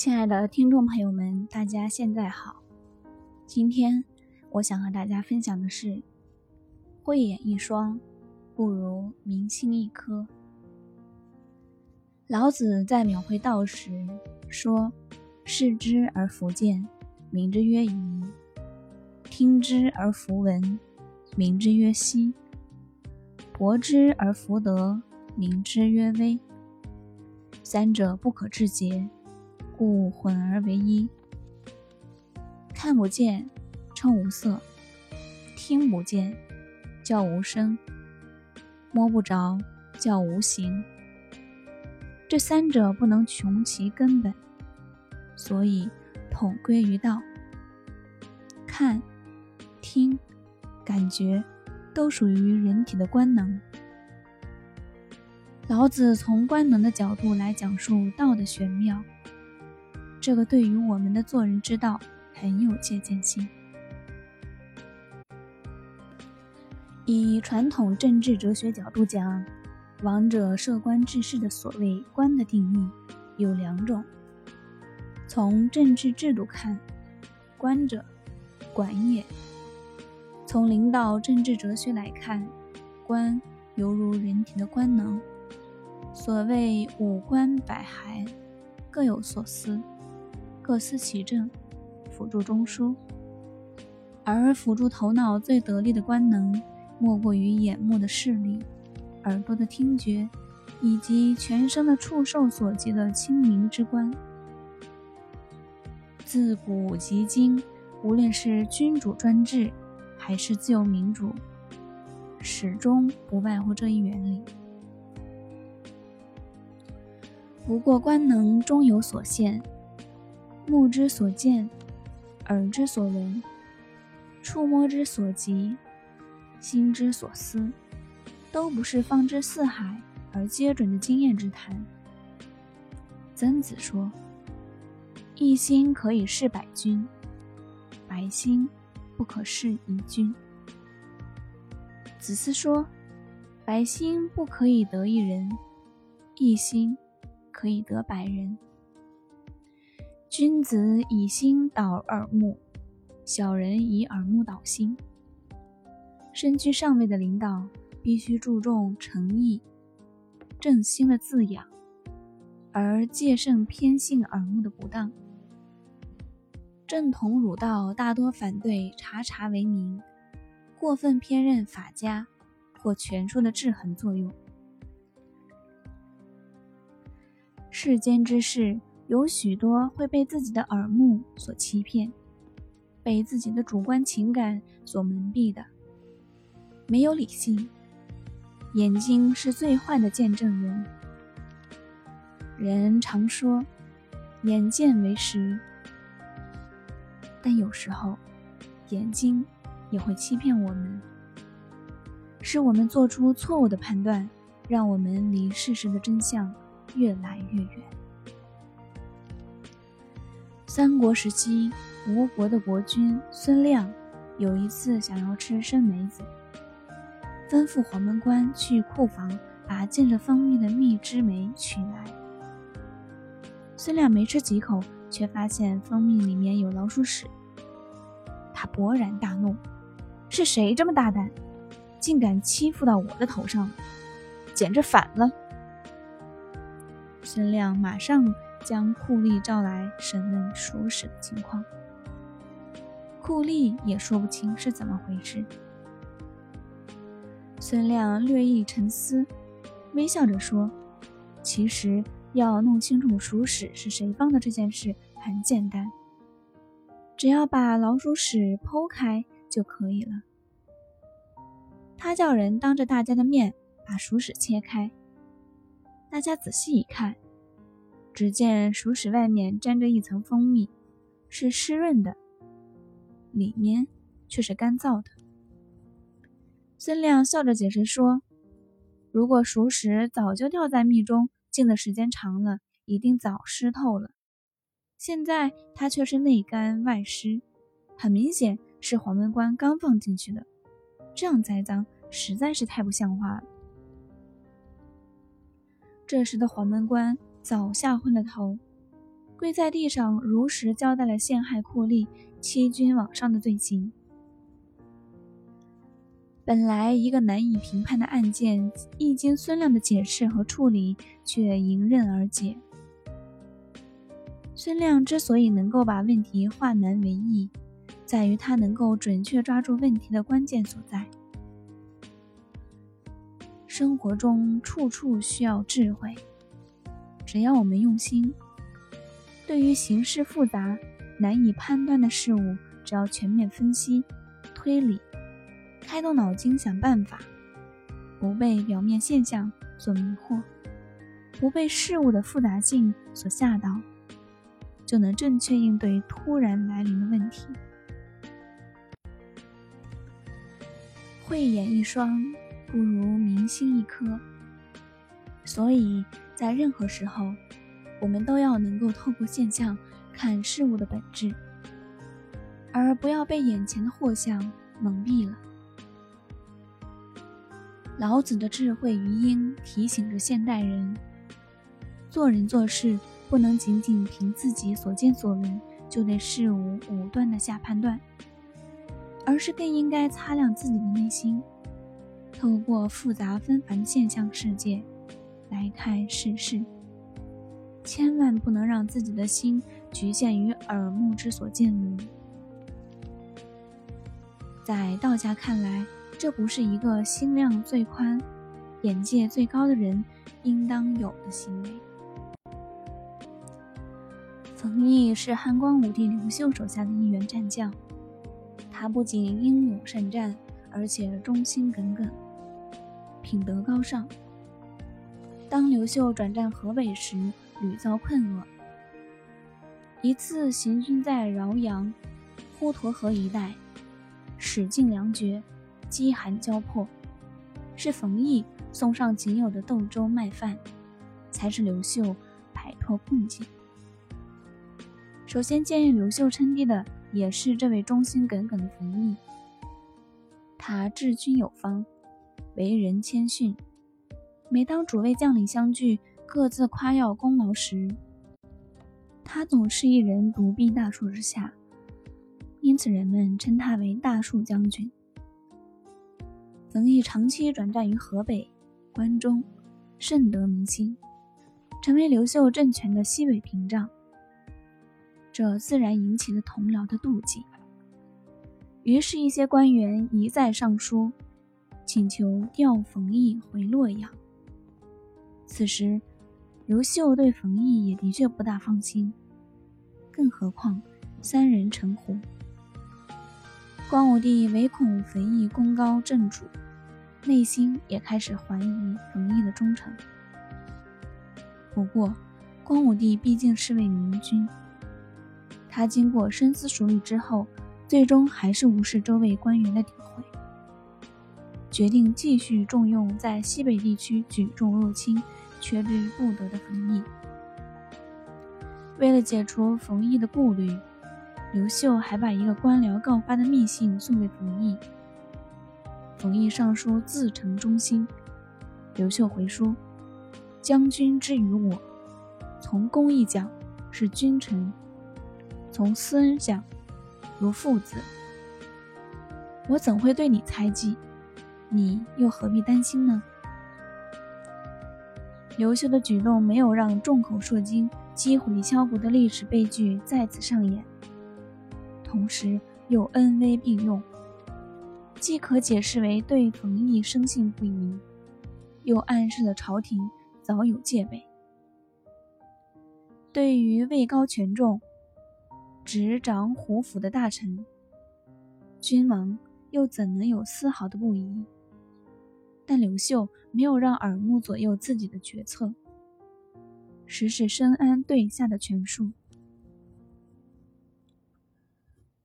亲爱的听众朋友们，大家现在好。今天我想和大家分享的是：慧眼一双，不如明心一颗。老子在描绘道时说：“视之而弗见，名之曰夷；听之而弗闻，名之曰希；博之而弗得，名之曰微。三者不可致诘。”故混而为一。看不见，称无色；听不见，叫无声；摸不着，叫无形。这三者不能穷其根本，所以统归于道。看、听、感觉，都属于人体的官能。老子从官能的角度来讲述道的玄妙。这个对于我们的做人之道很有借鉴性。以传统政治哲学角度讲，王者设官治世的所谓“官”的定义有两种。从政治制度看，官者，管也；从领导政治哲学来看，官犹如人体的官能。所谓五官百骸，各有所思。各司其政，辅助中枢。而辅助头脑最得力的官能，莫过于眼目的视力、耳朵的听觉，以及全身的触受所及的清明之官。自古及今，无论是君主专制，还是自由民主，始终不外乎这一原理。不过，官能终有所限。目之所见，耳之所闻，触摸之所及，心之所思，都不是放之四海而皆准的经验之谈。曾子说：“一心可以事百君，百心不可事一君。”子思说：“百心不可以得一人，一心可以得百人。”君子以心导耳目，小人以耳目导心。身居上位的领导必须注重诚意、正心的滋养，而戒慎偏信耳目的不当。正统儒道大多反对察察为名，过分偏任法家或权术的制衡作用。世间之事。有许多会被自己的耳目所欺骗，被自己的主观情感所蒙蔽的，没有理性。眼睛是最坏的见证人。人常说“眼见为实”，但有时候眼睛也会欺骗我们，使我们做出错误的判断，让我们离事实的真相越来越远。三国时期，吴国的国君孙亮有一次想要吃生梅子，吩咐黄门官去库房把浸着蜂蜜的蜜汁梅取来。孙亮没吃几口，却发现蜂蜜里面有老鼠屎，他勃然大怒：“是谁这么大胆，竟敢欺负到我的头上？简直反了！”孙亮马上。将酷吏召来审问鼠屎的情况，酷吏也说不清是怎么回事。孙亮略一沉思，微笑着说：“其实要弄清楚鼠屎是谁放的这件事很简单，只要把老鼠屎剖开就可以了。”他叫人当着大家的面把鼠屎切开，大家仔细一看。只见熟食外面沾着一层蜂蜜，是湿润的，里面却是干燥的。孙亮笑着解释说：“如果熟食早就掉在蜜中，浸的时间长了，一定早湿透了。现在它却是内干外湿，很明显是黄门官刚放进去的。这样栽赃，实在是太不像话了。”这时的黄门官。早吓昏了头，跪在地上如实交代了陷害酷吏、欺君罔上的罪行。本来一个难以评判的案件，一经孙亮的解释和处理，却迎刃而解。孙亮之所以能够把问题化难为易，在于他能够准确抓住问题的关键所在。生活中处处需要智慧，只要我们用心，对于形势复杂、难以判断的事物，只要全面分析、推理。开动脑筋想办法，不被表面现象所迷惑，不被事物的复杂性所吓到，就能正确应对突然来临的问题。慧眼一双不如明心一颗，所以在任何时候，我们都要能够透过现象看事物的本质，而不要被眼前的货象蒙蔽了。老子的智慧余音提醒着现代人：做人做事不能仅仅凭自己所见所闻就对事物武断的下判断，而是更应该擦亮自己的内心，透过复杂纷繁的现象世界来看世事。千万不能让自己的心局限于耳目之所见闻。在道家看来。这不是一个心量最宽、眼界最高的人应当有的行为。冯异是汉光武帝刘秀手下的一员战将，他不仅英勇善战，而且忠心耿耿，品德高尚。当刘秀转战河北时，屡遭困厄。一次行军在饶阳滹沱河一带，使尽粮绝。饥寒交迫，是冯异送上仅有的豆粥麦饭，才使刘秀摆脱困境。首先建议刘秀称帝的也是这位忠心耿耿的冯异。他治军有方，为人谦逊。每当诸位将领相聚，各自夸耀功劳时，他总是一人独臂大树之下，因此人们称他为大树将军。冯异长期转战于河北、关中，甚得民心，成为刘秀政权的西北屏障。这自然引起了同僚的妒忌。于是，一些官员一再上书，请求调冯异回洛阳。此时，刘秀对冯异也的确不大放心，更何况三人成虎。光武帝唯恐冯异功高震主，内心也开始怀疑冯异的忠诚。不过，光武帝毕竟是位明君，他经过深思熟虑之后，最终还是无视周围官员的诋毁，决定继续重用在西北地区举重若轻、缺之不得的冯异。为了解除冯异的顾虑。刘秀还把一个官僚告发的密信送给冯异，冯异上书自称忠心。刘秀回书：“将军之于我，从公义讲是君臣，从私恩讲如父子。我怎会对你猜忌？你又何必担心呢？”刘秀的举动没有让众口铄金、击毁敲鼓的历史悲剧再次上演。同时又恩威并用，既可解释为对冯异生信不疑，又暗示了朝廷早有戒备。对于位高权重、执掌虎府的大臣，君王又怎能有丝毫的不疑？刘秀没有让耳目左右自己的决策，实是深谙对下的权术。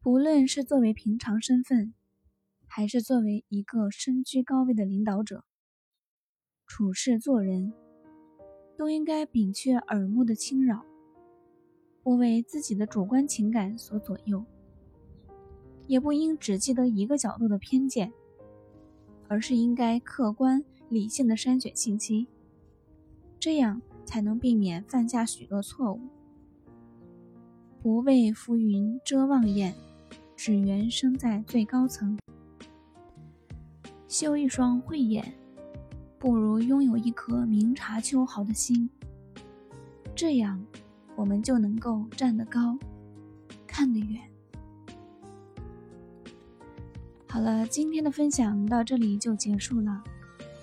不论是作为平常身份，还是作为一个身居高位的领导者，处事做人，都应该摒却耳目的侵扰，不为自己的主观情感所左右，也不应只记得一个角度的偏见，而是应该客观理性的筛选信息，这样才能避免犯下许多错误。不畏浮云遮望眼，只缘身在最高层。修一双慧眼，不如拥有一颗明察秋毫的心。这样，我们就能够站得高，看得远。好了，今天的分享到这里就结束了，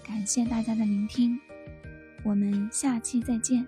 感谢大家的聆听，我们下期再见。